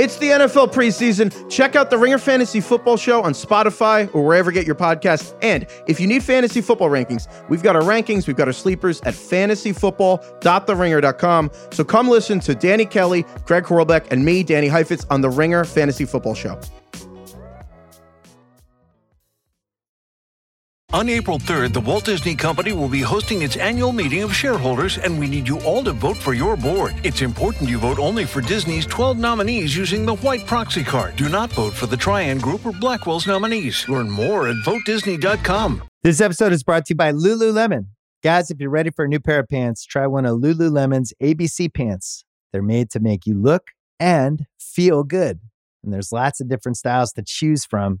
It's the NFL preseason. Check out the Ringer Fantasy Football Show on Spotify or wherever you get your podcasts. And if you need fantasy football rankings, we've got our rankings, we've got our sleepers at fantasyfootball.theringer.com. So come listen to Danny Kelly, Craig Horlbeck, and me, Danny Heifetz, on the Ringer Fantasy Football Show. On April 3rd, the Walt Disney Company will be hosting its annual meeting of shareholders, and we need you all to vote for your board. It's important you vote only for Disney's 12 nominees using the white proxy card. Do not vote for the Trian Group or Blackwell's nominees. Learn more at votedisney.com. This episode is brought to you by Lululemon. Guys, if you're ready for a new pair of pants, try one of Lululemon's ABC pants. They're made to make you look and feel good. And there's lots of different styles to choose from.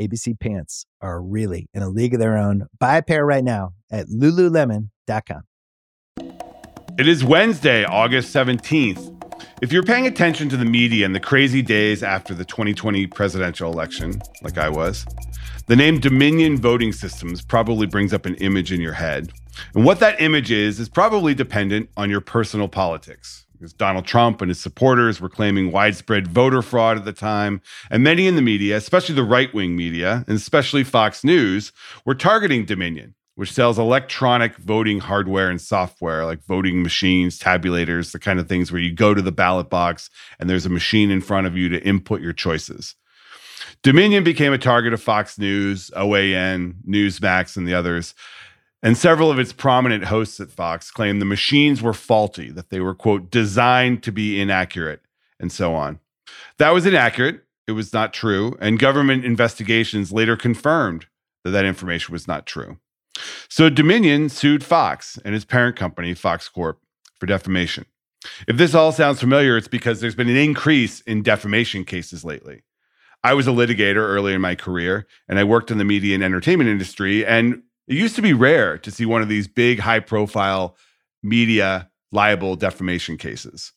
ABC pants are really in a league of their own. Buy a pair right now at lululemon.com. It is Wednesday, August 17th. If you're paying attention to the media in the crazy days after the 2020 presidential election, like I was, the name Dominion Voting Systems probably brings up an image in your head. And what that image is, is probably dependent on your personal politics because Donald Trump and his supporters were claiming widespread voter fraud at the time. And many in the media, especially the right wing media, and especially Fox News, were targeting Dominion, which sells electronic voting hardware and software like voting machines, tabulators, the kind of things where you go to the ballot box and there's a machine in front of you to input your choices. Dominion became a target of Fox News, OAN, Newsmax, and the others and several of its prominent hosts at Fox claimed the machines were faulty, that they were, quote, designed to be inaccurate, and so on. That was inaccurate. It was not true. And government investigations later confirmed that that information was not true. So Dominion sued Fox and its parent company, Fox Corp, for defamation. If this all sounds familiar, it's because there's been an increase in defamation cases lately. I was a litigator early in my career, and I worked in the media and entertainment industry. And it used to be rare to see one of these big, high profile media libel defamation cases.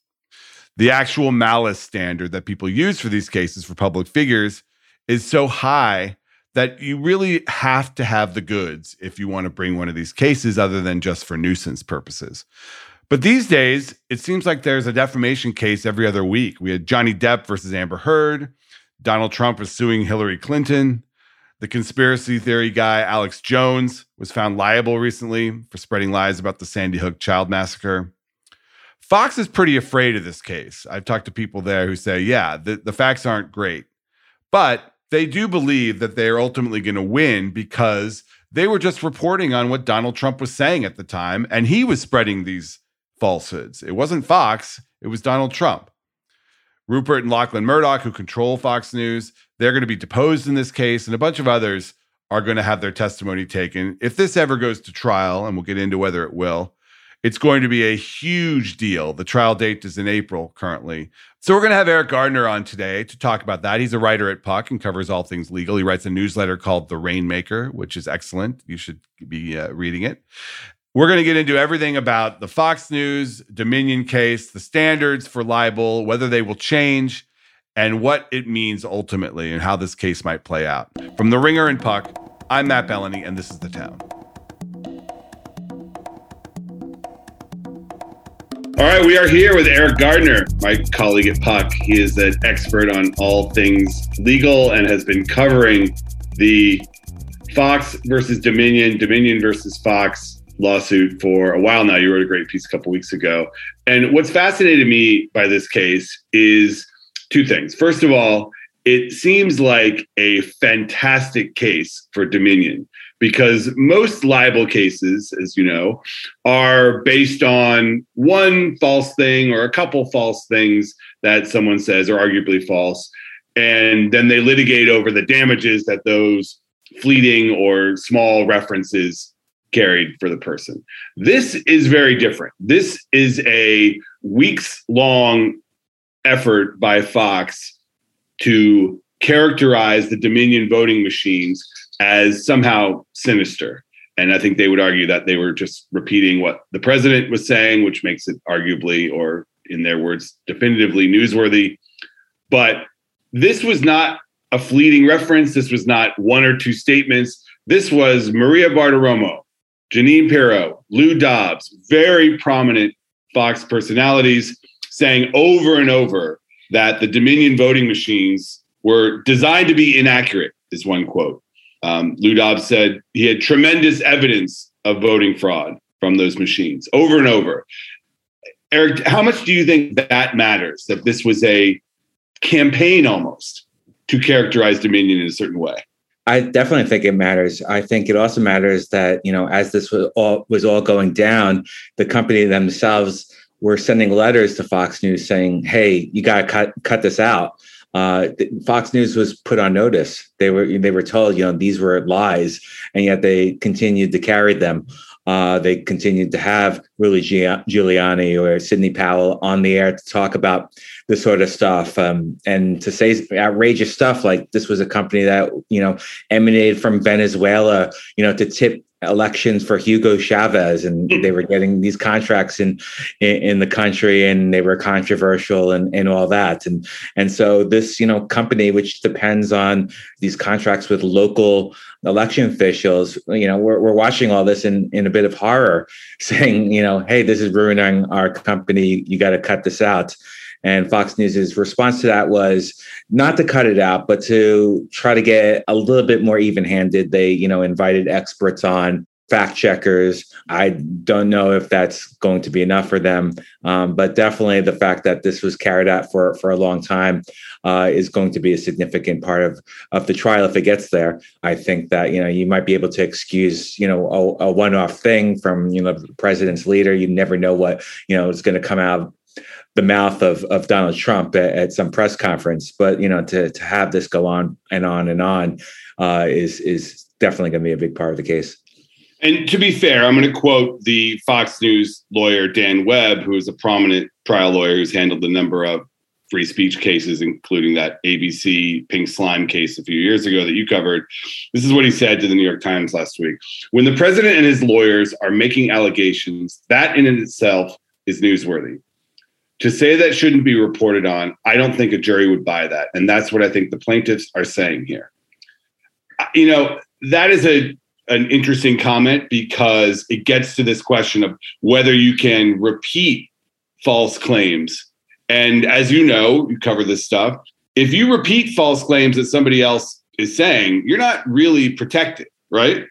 The actual malice standard that people use for these cases for public figures is so high that you really have to have the goods if you want to bring one of these cases other than just for nuisance purposes. But these days, it seems like there's a defamation case every other week. We had Johnny Depp versus Amber Heard. Donald Trump was suing Hillary Clinton. The conspiracy theory guy, Alex Jones, was found liable recently for spreading lies about the Sandy Hook child massacre. Fox is pretty afraid of this case. I've talked to people there who say, yeah, the, the facts aren't great, but they do believe that they are ultimately going to win because they were just reporting on what Donald Trump was saying at the time, and he was spreading these falsehoods. It wasn't Fox, it was Donald Trump. Rupert and Lachlan Murdoch, who control Fox News, they're going to be deposed in this case, and a bunch of others are going to have their testimony taken. If this ever goes to trial, and we'll get into whether it will, it's going to be a huge deal. The trial date is in April currently. So we're going to have Eriq Gardner on today to talk about that. He's a writer at Puck and covers all things legal. He writes a newsletter called The Rainmaker, which is excellent. You should be uh, reading it. We're going to get into everything about the Fox News Dominion case, the standards for libel, whether they will change, and what it means ultimately and how this case might play out. From The Ringer and Puck, I'm Matt Belloni, and this is The Town. All right, we are here with Eriq Gardner, my colleague at Puck. He is an expert on all things legal and has been covering the Fox versus Dominion, Dominion versus Fox lawsuit for a while now. You wrote a great piece a couple weeks ago. And what's fascinated me by this case is two things. First of all, it seems like a fantastic case for Dominion because most libel cases, as you know, are based on one false thing or a couple false things that someone says are arguably false. And then they litigate over the damages that those fleeting or small references carried for the person. This is very different. This is a weeks long effort by Fox to characterize the Dominion voting machines as somehow sinister. And I think they would argue that they were just repeating what the president was saying, which makes it arguably, or in their words, definitively newsworthy. But this was not a fleeting reference. This was not one or two statements. This was Maria Bartiromo, Jeanine Pirro, Lou Dobbs, very prominent Fox personalities saying over and over that the Dominion voting machines were designed to be inaccurate, is one quote. Um, Lou Dobbs said he had tremendous evidence of voting fraud from those machines over and over. Eriq, how much do you think that matters? That this was a campaign almost to characterize Dominion in a certain way? I definitely think it matters. I think it also matters that you know, as this was all was all going down, the company themselves were sending letters to Fox News saying, "Hey, you got to cut cut this out." Uh, Fox News was put on notice. They were they were told, you know, these were lies, and yet they continued to carry them. Uh, they continued to have Rudy Giuliani or Sidney Powell on the air to talk about this sort of stuff um, and to say outrageous stuff like this was a company that you know emanated from Venezuela, you know, to tip elections for Hugo Chavez, and they were getting these contracts in, in, in the country, and they were controversial and and all that, and and so this you know company which depends on these contracts with local election officials, you know, we're we're watching all this in in a bit of horror, saying you know, hey, this is ruining our company. You got to cut this out. And Fox News's response to that was not to cut it out, but to try to get a little bit more even-handed. They, you know, invited experts on fact checkers. I don't know if that's going to be enough for them, um, but definitely the fact that this was carried out for for a long time uh, is going to be a significant part of of the trial if it gets there. I think that you know you might be able to excuse you know a, a one off thing from you know the president's leader. You never know what you know is going to come out the mouth of, of Donald Trump at, at, some press conference. But you know, to to have this go on and on and on uh, is is definitely going to be a big part of the case. And to be fair, I'm going to quote the Fox News lawyer Dan Webb, who is a prominent trial lawyer who's handled a number of free speech cases, including that ABC pink slime case a few years ago that you covered. This is what he said to the New York Times last week. When the president and his lawyers are making allegations, that in itself is newsworthy to say that shouldn't be reported on, I don't think a jury would buy that. And that's what I think the plaintiffs are saying here. You know, that is a an interesting comment because it gets to this question of whether you can repeat false claims. And as you know, you cover this stuff. If you repeat false claims that somebody else is saying, you're not really protected, right?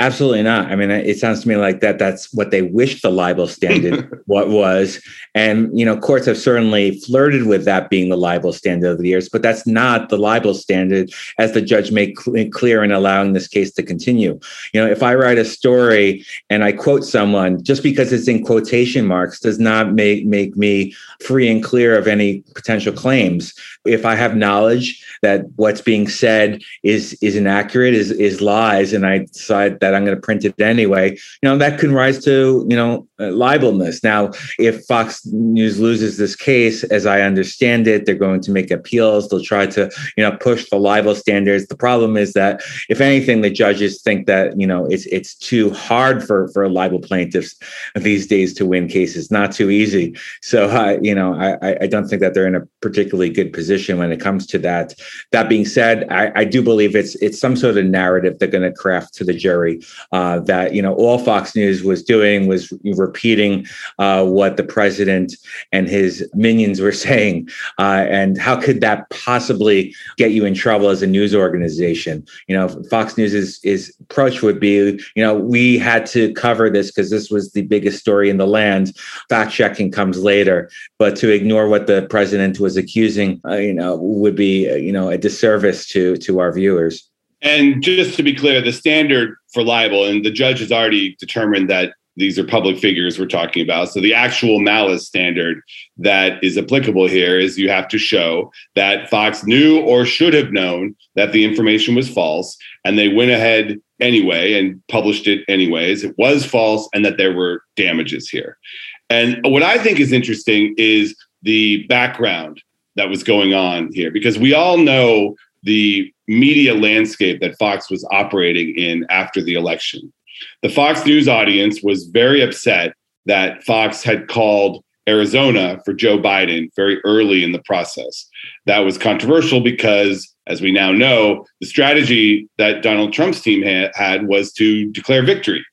Absolutely not. I mean, it sounds to me like that that's what they wish the libel standard what was. And, you know, courts have certainly flirted with that being the libel standard over the years, but that's not the libel standard as the judge made cl- clear in allowing this case to continue. You know, if I write a story and I quote someone, just because it's in quotation marks does not make, make me free and clear of any potential claims. If I have knowledge that what's being said is, is inaccurate, is, is lies, and I decide that I'm going to print it anyway, you know, that can rise to, you know, uh, libelness. Now, if Fox News loses this case, as I understand it, they're going to make appeals. They'll try to, you know, push the libel standards. The problem is that, if anything, the judges think that, you know, it's it's too hard for for libel plaintiffs these days to win cases. Not too easy. So, uh, you know, I I don't think that they're in a particularly good position when it comes to that. That being said, I, I do believe it's it's some sort of narrative they're going to craft to the jury uh, that you know all Fox News was doing was repeating uh, what the president and his minions were saying, uh, and how could that possibly get you in trouble as a news organization? You know, Fox News's is approach would be, you know, we had to cover this because this was the biggest story in the land. Fact checking comes later, but to ignore what the president was accusing, uh, you know, would be, uh, you know, a disservice to to our viewers. And just to be clear, the standard for libel, and the judge has already determined that these are public figures we're talking about. So the actual malice standard that is applicable here is you have to show that Fox knew or should have known that the information was false, and they went ahead anyway and published it anyways. It was false, and that there were damages here. And what I think is interesting is the background that was going on here, because we all know the media landscape that Fox was operating in after the election. The Fox News audience was very upset that Fox had called Arizona for Joe Biden very early in the process. That was controversial because, as we now know, the strategy that Donald Trump's team ha- had was to declare victory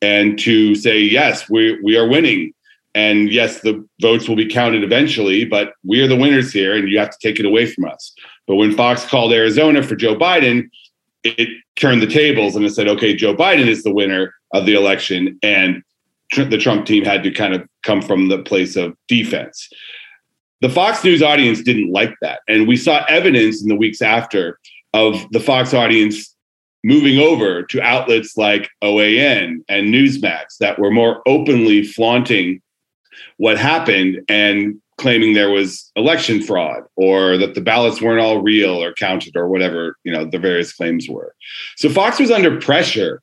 and to say, yes, we, we are winning. And yes, the votes will be counted eventually, but we are the winners here and you have to take it away from us. But when Fox called Arizona for Joe Biden, it turned the tables and it said, okay, Joe Biden is the winner of the election. And tr- the Trump team had to kind of come from the place of defense. The Fox News audience didn't like that. And we saw evidence in the weeks after of the Fox audience moving over to outlets like OAN and Newsmax that were more openly flaunting what happened and claiming there was election fraud or that the ballots weren't all real or counted or whatever you know the various claims were. So fox was under pressure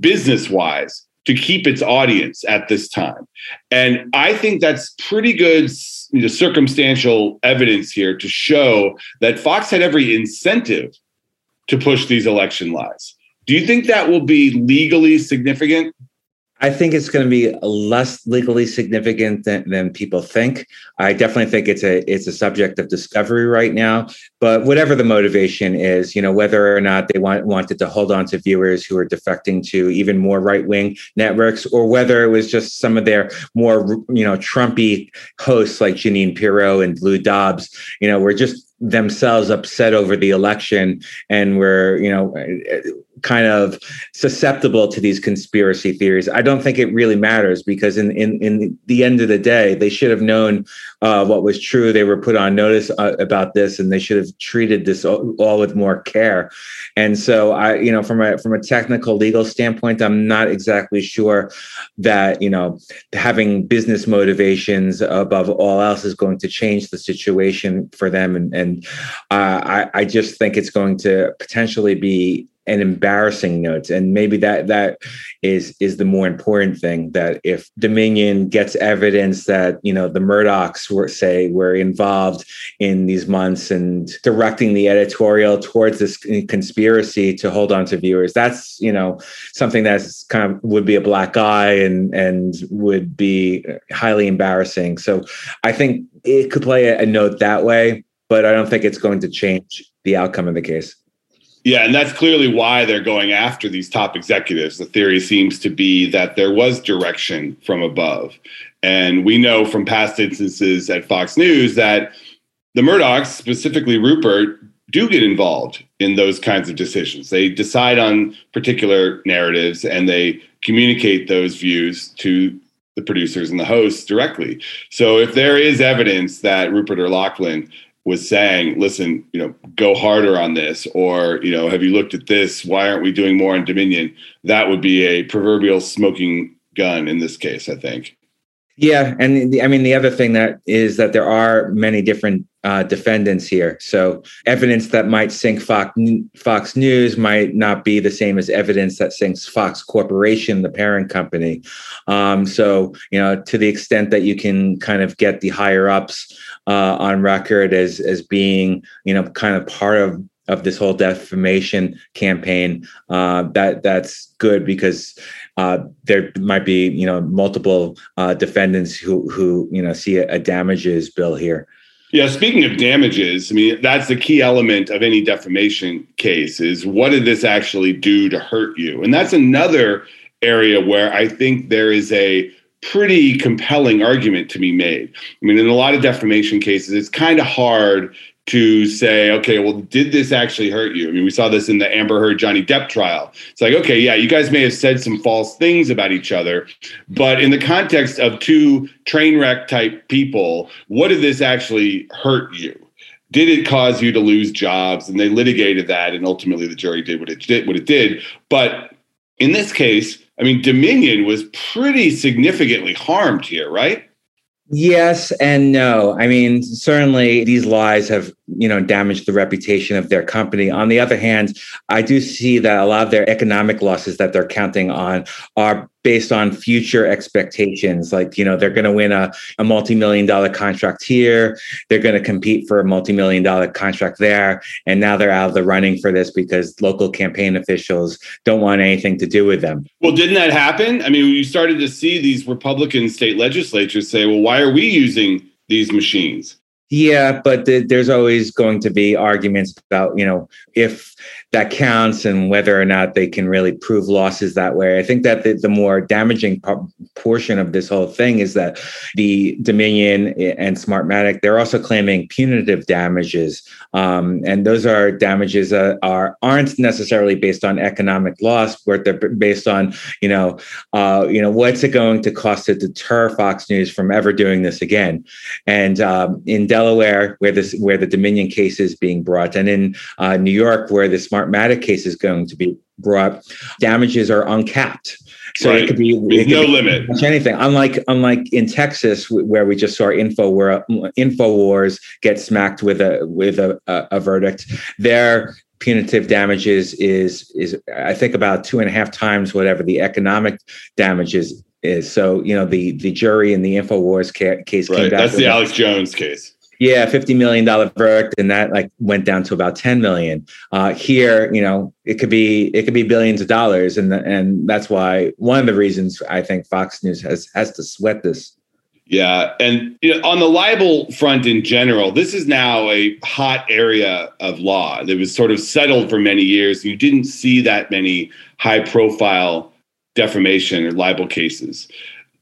business wise to keep its audience at this time. And i think that's pretty good you know, circumstantial evidence here to show that fox had every incentive to push these election lies. Do you think that will be legally significant I think it's going to be less legally significant than, than people think. I definitely think it's a it's a subject of discovery right now. But whatever the motivation is, you know, whether or not they want wanted to hold on to viewers who are defecting to even more right wing networks, or whether it was just some of their more you know Trumpy hosts like Jeanine Pirro and Lou Dobbs, you know, were just themselves upset over the election and were you know kind of susceptible to these conspiracy theories. I don't think it really matters because in in in the end of the day, they should have known uh, what was true. They were put on notice uh, about this, and they should have treated this all, with more care. And so, I you know from a from a technical legal standpoint, I'm not exactly sure that you know having business motivations above all else is going to change the situation for them. And and uh, I I just think it's going to potentially be an embarrassing note and maybe that that is is the more important thing that if dominion gets evidence that you know the murdochs were say were involved in these months and directing the editorial towards this conspiracy to hold on to viewers that's you know something that's kind of would be a black eye and and would be highly embarrassing. So i think it could play a, a note that way but i don't think it's going to change the outcome of the case yeah, and that's clearly why they're going after these top executives. The theory seems to be that there was direction from above. And we know from past instances at Fox News that the Murdochs, specifically Rupert, do get involved in those kinds of decisions. They decide on particular narratives and they communicate those views to the producers and the hosts directly. So if there is evidence that Rupert or Lachlan was saying, listen, you know, go harder on this, or, you know, have you looked at this? Why aren't we doing more on Dominion? That would be a proverbial smoking gun in this case, I think. Yeah, and the, I mean the other thing that is that there are many different uh, defendants here. So evidence that might sink Fox, Fox News might not be the same as evidence that sinks Fox Corporation, the parent company. Um, so you know, to the extent that you can kind of get the higher ups uh, on record as as being you know kind of part of of this whole defamation campaign, uh, that that's good because uh, there might be you know multiple uh, defendants who who you know see a, a, damages bill here. Yeah, speaking of damages, I mean that's the key element of any defamation case is what did this actually do to hurt you, and that's another area where I think there is a pretty compelling argument to be made. I mean, in a lot of defamation cases, it's kind of hard to say, okay, well, did this actually hurt you? I mean, we saw this in the Amber Heard Johnny Depp trial. It's like, okay, yeah, you guys may have said some false things about each other, but in the context of two train wreck type people, what did this actually hurt you? Did it cause you to lose jobs? And they litigated that, and ultimately the jury did what it did. What it did, but in this case, I mean, Dominion was pretty significantly harmed here, right? Yes and no. I mean, certainly these lies have you know damage the reputation of their company. On the other hand i do see that a lot of their economic losses that they're counting on are based on future expectations. Like you know they're going to win a, a multi-million dollar contract here. They're going to compete for a multi-million dollar contract there. And now they're out of the running for this because local campaign officials don't want anything to do with them. Well didn't that happen? I mean you started to see these republican state legislatures say well why are we using these machines yeah, but th- there's always going to be arguments about, you know, if that counts and whether or not they can really prove losses that way. I think that the, the more damaging po- portion of this whole thing is that the Dominion and Smartmatic they're also claiming punitive damages, um, and those are damages that are aren't necessarily based on economic loss, but they're based on you know uh, you know what's it going to cost to deter Fox News from ever doing this again, and um, in Delaware where this where the Dominion case is being brought, and in uh, New York where the Smart Smartmatic case is going to be brought, damages are uncapped. So right. it could be it could no be limit. Anything. Unlike unlike in Texas, where we just saw info where Infowars get smacked with a with a, a, a verdict, their punitive damages is is I think about two and a half times whatever the economic damages is. So you know the the jury in the Infowars ca- case right. came back. That's the Alex Jones case yeah, fifty million dollar verdict, and that like went down to about ten million. Uh, here, you know, it could be it could be billions of dollars, and and that's why one of the reasons I think Fox News has has to sweat this. Yeah, and you know, on the libel front in general, this is now a hot area of law that was sort of settled for many years. You didn't see that many high profile defamation or libel cases.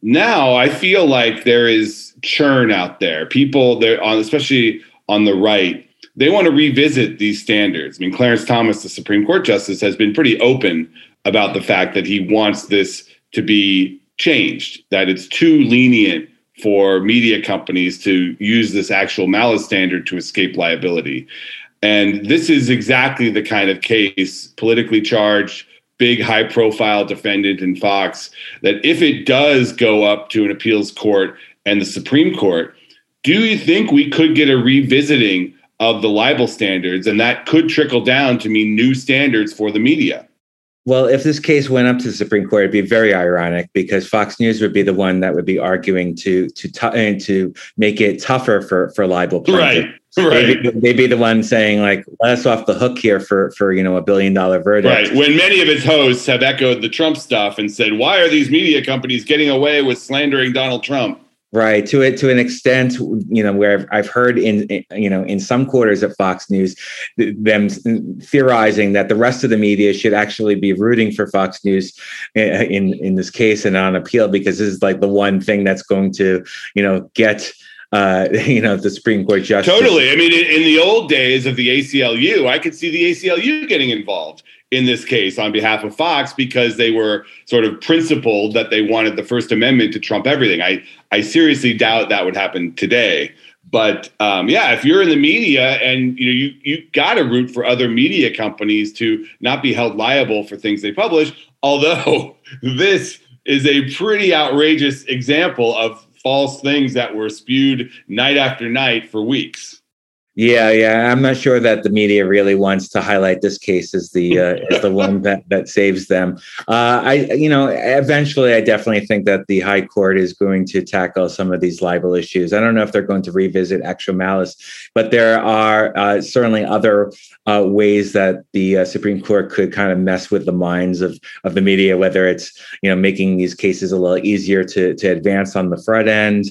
Now I feel like there is churn out there. People there on especially on the right, they want to revisit these standards. I mean, Clarence Thomas, the Supreme Court justice, has been pretty open about the fact that he wants this to be changed, that it's too lenient for media companies to use this actual malice standard to escape liability. And this is exactly the kind of case, politically charged, big high profile defendant in Fox, that if it does go up to an appeals court and the Supreme Court, do you think we could get a revisiting of the libel standards and that could trickle down to mean new standards for the media? Well, if this case went up to the Supreme Court, it'd be very ironic because Fox News would be the one that would be arguing to to t- uh, to make it tougher for for libel plaintiffs. Right. Right. They'd, they'd, be the one saying like, "Let us off the hook here for for you know a billion dollar verdict." Right. When many of its hosts have echoed the Trump stuff and said, "Why are these media companies getting away with slandering Donald Trump?" Right to it to an extent, you know, where I've heard in, you know in some quarters at Fox News, them theorizing that the rest of the media should actually be rooting for Fox News eh, in in this case and on appeal because this is like the one thing that's going to you know get uh, you know, the Supreme Court justice. Totally. I mean, in, the old days of the ACLU, I could see the ACLU getting involved in this case on behalf of Fox because they were sort of principled that they wanted the First Amendment to trump everything. I, I seriously doubt that would happen today. But um, yeah, if you're in the media and you know you you got to root for other media companies to not be held liable for things they publish. Although this is a pretty outrageous example of false things that were spewed night after night for weeks. Yeah, yeah. I'm not sure that the media really wants to highlight this case as the uh, as the one that that saves them. Uh, I, you know, eventually, I definitely think that the High Court is going to tackle some of these libel issues. I don't know if they're going to revisit actual malice, but there are uh, certainly other uh, ways that the uh, Supreme Court could kind of mess with the minds of of the media, whether it's you know making these cases a little easier to to advance on the front end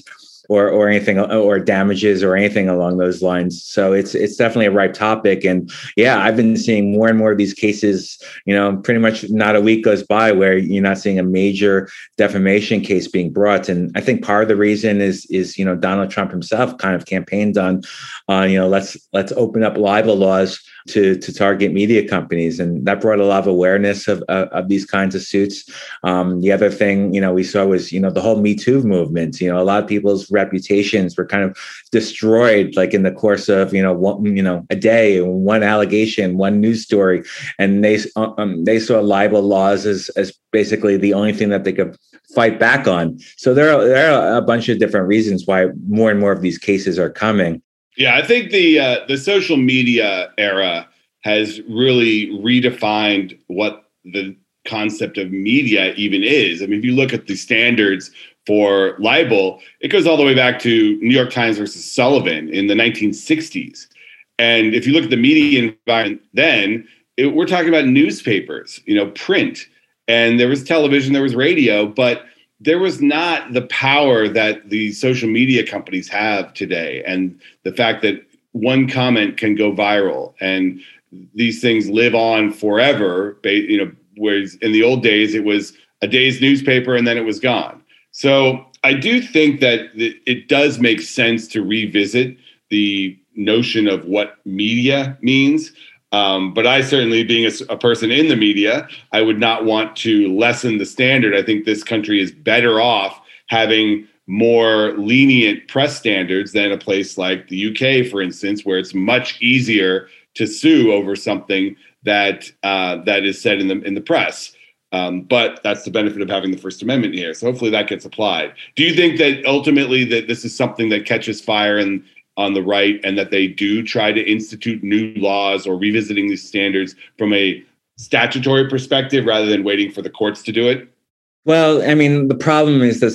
or or anything or damages or anything along those lines. So it's it's definitely a ripe topic. And yeah, I've been seeing more and more of these cases. You know, pretty much not a week goes by where you're not seeing a major defamation case being brought. And I think part of the reason is is you know Donald Trump himself kind of campaigned on, uh, you know, let's let's open up libel laws to to target media companies, and that brought a lot of awareness of of, of these kinds of suits. Um, the other thing you know we saw was you know the whole Me Too movement. You know, a lot of people's reputations were kind of destroyed, like in the course of you know one you know a day, one allegation, one news story, and they um, they saw libel laws as as basically the only thing that they could fight back on. So there are, there are a bunch of different reasons why more and more of these cases are coming. Yeah, I think the uh, the social media era has really redefined what the concept of media even is. I mean, if you look at the standards for libel, it goes all the way back to New York Times versus Sullivan in the 1960s. And if you look at the media environment then, it, we're talking about newspapers, you know, print, and there was television, there was radio, but there was not the power that the social media companies have today and the fact that one comment can go viral and these things live on forever you know whereas in the old days it was a day's newspaper and then it was gone. So i do think that it does make sense to revisit the notion of what media means um, but I certainly, being a, a, person in the media, I would not want to lessen the standard. I think this country is better off having more lenient press standards than a place like the UK, for instance, where it's much easier to sue over something that uh, that is said in the in the press. Um, but that's the benefit of having the First Amendment here. So hopefully that gets applied. Do you think that ultimately that this is something that catches fire in on the right and that they do try to institute new laws or revisiting these standards from a statutory perspective rather than waiting for the courts to do it? Well, I mean, the problem is that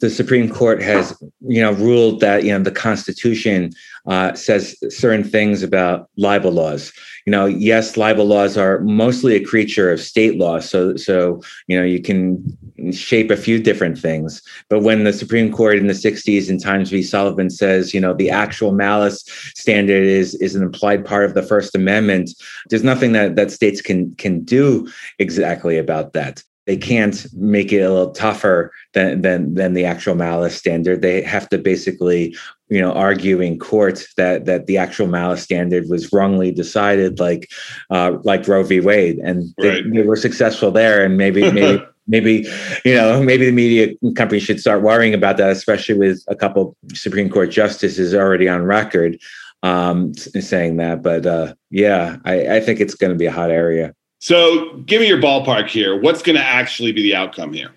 the Supreme Court has, you know, ruled that you know the Constitution uh, says certain things about libel laws. You know, yes, libel laws are mostly a creature of state law, so so you know you can shape a few different things. But when the Supreme Court in the '60s in Times v. Sullivan says, you know, the actual malice standard is is an implied part of the First Amendment, there's nothing that that states can can do exactly about that they can't make it a little tougher than than than the actual malice standard. They have to basically, you know, argue in court that that the actual malice standard was wrongly decided, like uh, like Roe v. Wade, and they, right. they were successful there. And maybe maybe maybe you know maybe the media company should start worrying about that, especially with a couple Supreme Court justices already on record um, saying that. But uh, yeah, I, I think it's going to be a hot area. So give me your ballpark here. What's going to actually be the outcome here?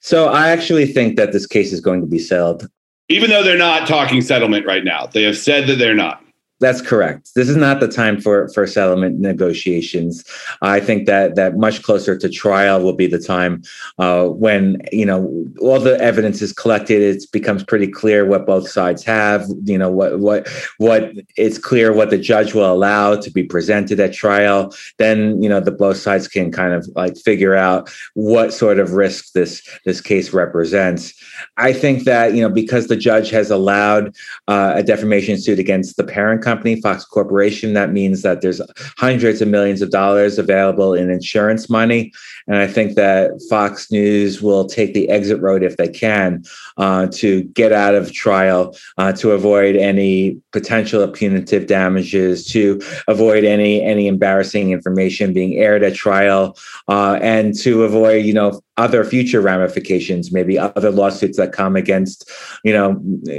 So I actually think that this case is going to be settled. Even though they're not talking settlement right now, they have said that they're not. That's correct. This is not the time for for settlement negotiations. I think that that much closer to trial will be the time uh, when you know all the evidence is collected. It becomes pretty clear what both sides have. You know what what what it's clear what the judge will allow to be presented at trial. Then you know the both sides can kind of like figure out what sort of risk this this case represents. I think that you know because the judge has allowed uh, a defamation suit against the parent company, Fox Corporation. That means that there's hundreds of millions of dollars available in insurance money. And I think that Fox News will take the exit road if they can uh, to get out of trial, uh, to avoid any potential punitive damages, to avoid any any embarrassing information being aired at trial, uh, and to avoid you know other future ramifications, maybe other lawsuits that come against, you know,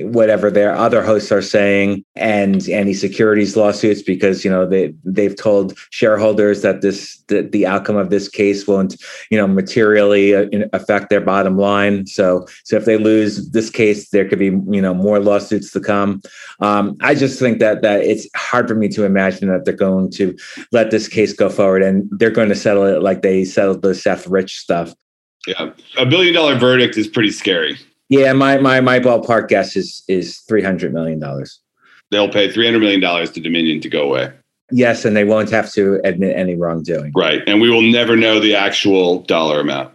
whatever their other hosts are saying, and any securities lawsuits because you know they they've told shareholders that this that the outcome of this case won't, you know, materially uh, affect their bottom line. So so if they lose this case, there could be you know more lawsuits to come. Um, I just think that that it's hard for me to imagine that they're going to let this case go forward and they're going to settle it like they settled the Seth Rich stuff yeah, a billion dollar verdict is pretty scary. Yeah, my my my ballpark guess is is three hundred million dollars. They'll pay three hundred million dollars to Dominion to go away. Yes, and they won't have to admit any wrongdoing. Right, and we will never know the actual dollar amount.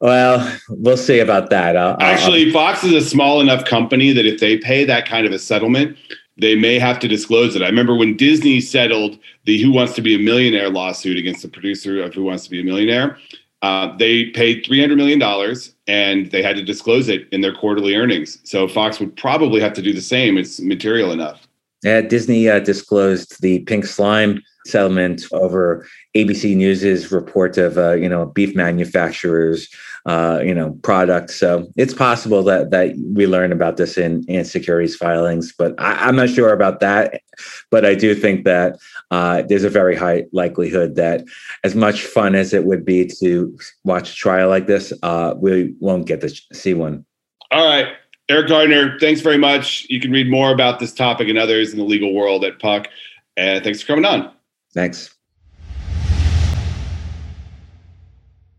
Well, we'll see about that. I'll, Actually, I'll, Fox is a small enough company that if they pay that kind of a settlement, they may have to disclose it. I remember when Disney settled the Who Wants to Be a Millionaire lawsuit against the producer of Who Wants to Be a Millionaire. Uh, they paid $300 million and they had to disclose it in their quarterly earnings. So Fox would probably have to do the same. It's material enough. Yeah, Disney uh, disclosed the pink slime settlement over ABC News's report of uh, you know beef manufacturers uh, you know products. So it's possible that that we learn about this in in securities filings, but I, am not sure about that. But I do think that uh, there's a very high likelihood that as much fun as it would be to watch a trial like this, uh, we won't get to see one. All right. Eriq Gardner, thanks very much. You can read more about this topic and others in the legal world at Puck. And thanks for coming on. Thanks.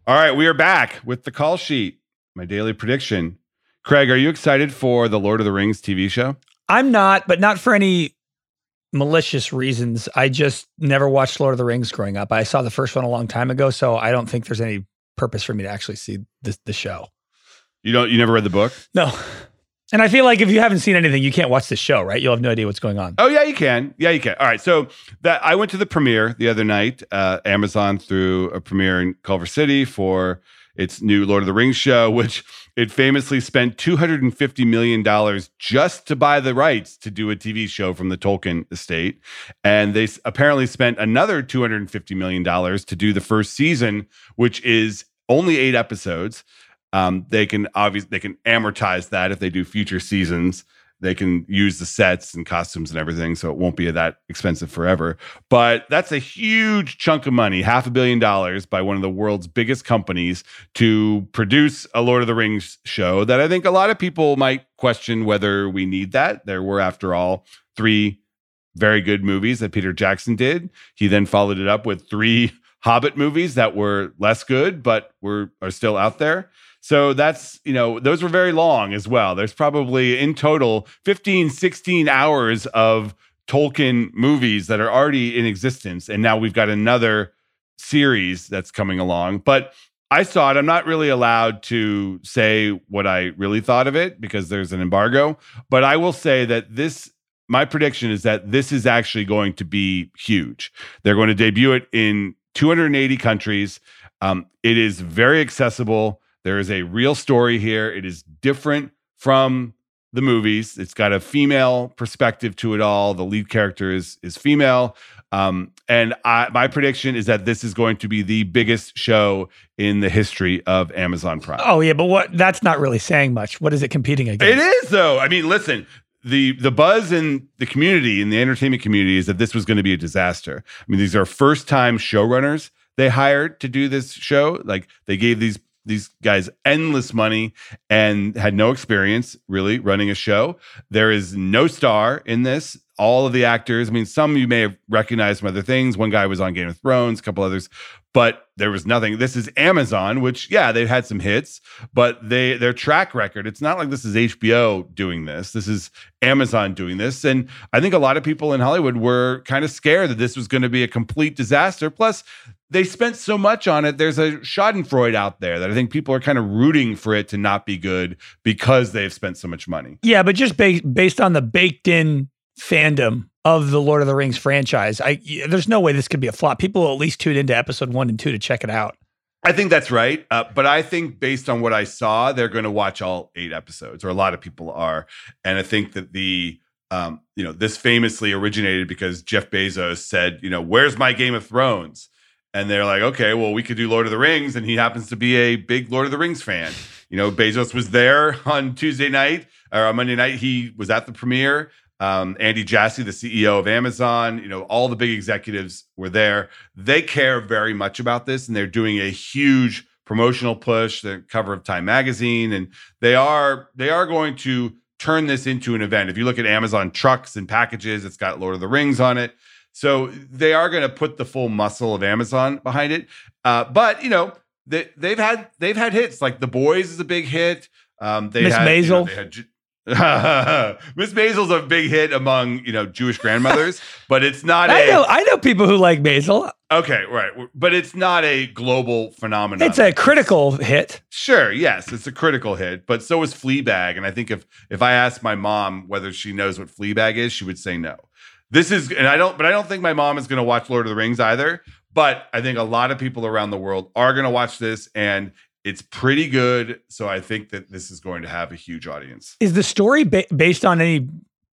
All right, we are back with the call sheet, my daily prediction. Craig, are you excited for the Lord of the Rings TV show? I'm not, but not for any malicious reasons. I just never watched Lord of the Rings growing up. I saw the first one a long time ago, so I don't think there's any purpose for me to actually see the, the show. You don't you never read the book? No. And I feel like if you haven't seen anything, you can't watch the show, right? You'll have no idea what's going on. Oh yeah, you can. Yeah, you can. All right. So that I went to the premiere the other night. Uh, Amazon threw a premiere in Culver City for its new Lord of the Rings show, which it famously spent $250 million just to buy the rights to do a TV show from the Tolkien estate. And they apparently spent another $250 million to do the first season, which is only eight episodes. Um, they can obviously they can amortize that if they do future seasons. They can use the sets and costumes and everything so it won't be that expensive forever. But that's a huge chunk of money half a billion dollars by one of the world's biggest companies to produce a lord of the rings show that i think a lot of people might question whether we need that. There were after all three very good movies that peter jackson did. He then followed it up with three hobbit movies that were less good but were are still out there so that's, you know, those were very long as well. There's probably in total 15, 16 hours of Tolkien movies that are already in existence. And now we've got another series that's coming along. But I saw it. I'm not really allowed to say what I really thought of it because there's an embargo. But I will say that this, my prediction is that this is actually going to be huge. They're going to debut it in 280 countries. Um, it is very accessible. There is a real story here. It is different from the movies. It's got a female perspective to it all. The lead character is is female. Um, and I, my prediction is that this is going to be the biggest show in the history of Amazon Prime. Oh yeah, but what? That's not really saying much. What is it competing against? It is though. I mean, listen. The the buzz in the community, in the entertainment community, is that this was going to be a disaster. I mean, these are first time showrunners they hired to do this show. Like they gave these these guys endless money and had no experience really running a show. There is no star in this. All of the actors, I mean, some you may have recognized from other things. One guy was on Game of Thrones, a couple others, but there was nothing. This is Amazon, which yeah, they've had some hits, but they their track record, it's not like this is HBO doing this. This is Amazon doing this. And I think a lot of people in Hollywood were kind of scared that this was going to be a complete disaster. Plus, they spent so much on it. There's a Schadenfreude out there that I think people are kind of rooting for it to not be good because they've spent so much money. Yeah, but just ba- based on the baked in fandom of the Lord of the Rings franchise, I there's no way this could be a flop. People will at least tune into episode one and two to check it out. I think that's right. Uh, but I think based on what I saw, they're going to watch all eight episodes, or a lot of people are. And I think that the um, you know, this famously originated because Jeff Bezos said, you know, where's my Game of Thrones? And they're like, okay, well, we could do Lord of the Rings, and he happens to be a big Lord of the Rings fan. You know, Bezos was there on Tuesday night or on Monday night. He was at the premiere. Um, Andy Jassy, the CEO of Amazon, you know, all the big executives were there. They care very much about this, and they're doing a huge promotional push. The cover of Time magazine, and they are they are going to turn this into an event. If you look at Amazon trucks and packages, it's got Lord of the Rings on it. So they are going to put the full muscle of Amazon behind it. Uh, but you know, they, they've had they've had hits like The Boys is a big hit. Um, they Miss had, Maisel. You know, they had, Miss Maisel's a big hit among you know Jewish grandmothers, but it's not. I a, know I know people who like Maisel. Okay, right, but it's not a global phenomenon. It's a critical hit. Sure, yes, it's a critical hit, but so is Fleabag. And I think if if I asked my mom whether she knows what Fleabag is, she would say no this is and i don't but i don't think my mom is going to watch lord of the rings either but i think a lot of people around the world are going to watch this and it's pretty good so i think that this is going to have a huge audience Is the story ba- based on any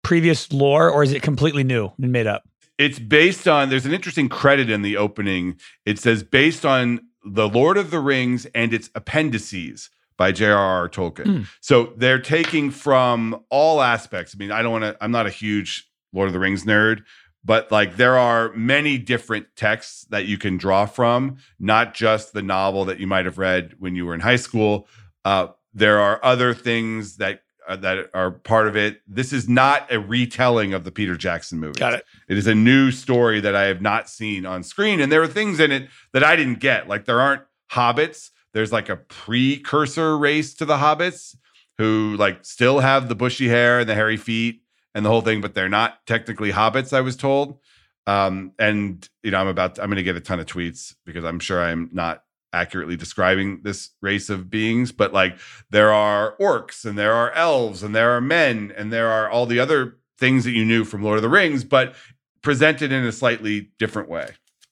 previous lore, or is it completely new and made up? it's based on there's an interesting credit in the opening it says based on the lord of the rings and its appendices by J.R.R. Tolkien. Mm. So they're taking from all aspects. I mean, I don't want to, I'm not a huge Lord of the Rings nerd, but like there are many different texts that you can draw from, not just the novel that you might have read when you were in high school. Uh, there are other things that uh, that are part of it. This is not a retelling of the Peter Jackson movie. Got it. It is a new story that I have not seen on screen, and there are things in it that I didn't get. Like there aren't hobbits. There's like a precursor race to the hobbits who like still have the bushy hair and the hairy feet and the whole thing, but they're not technically hobbits. I was told. Um, and you know, I'm about to, I'm going to get a ton of tweets because I'm sure I'm not accurately describing this race of beings, but like there are orcs and there are elves and there are men and there are all the other things that you knew from Lord of the Rings, but presented in a slightly different way.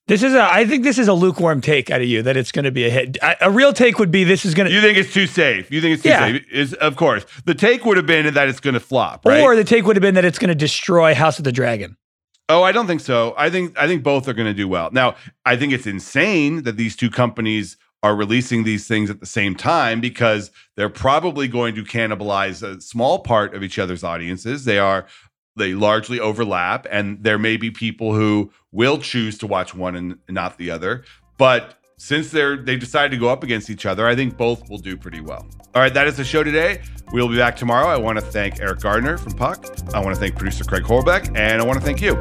This is a. I think this is a lukewarm take out of you that it's going to be a hit. A, a real take would be this is going to. You think it's too safe? You think it's too Yeah. safe? Is of course the take would have been that it's going to flop, right? Or the take would have been that it's going to destroy House of the Dragon. Oh, I don't think so. I think I think both are going to do well. Now, I think it's insane that these two companies are releasing these things at the same time because they're probably going to cannibalize a small part of each other's audiences. They are they largely overlap and there may be people who will choose to watch one and not the other. But since they're they decided to go up against each other, I think both will do pretty well. All right, that is the show today. We'll be back tomorrow. I want to thank Eriq Gardner from Puck. I want to thank producer Craig Horlbeck, and I want to thank you.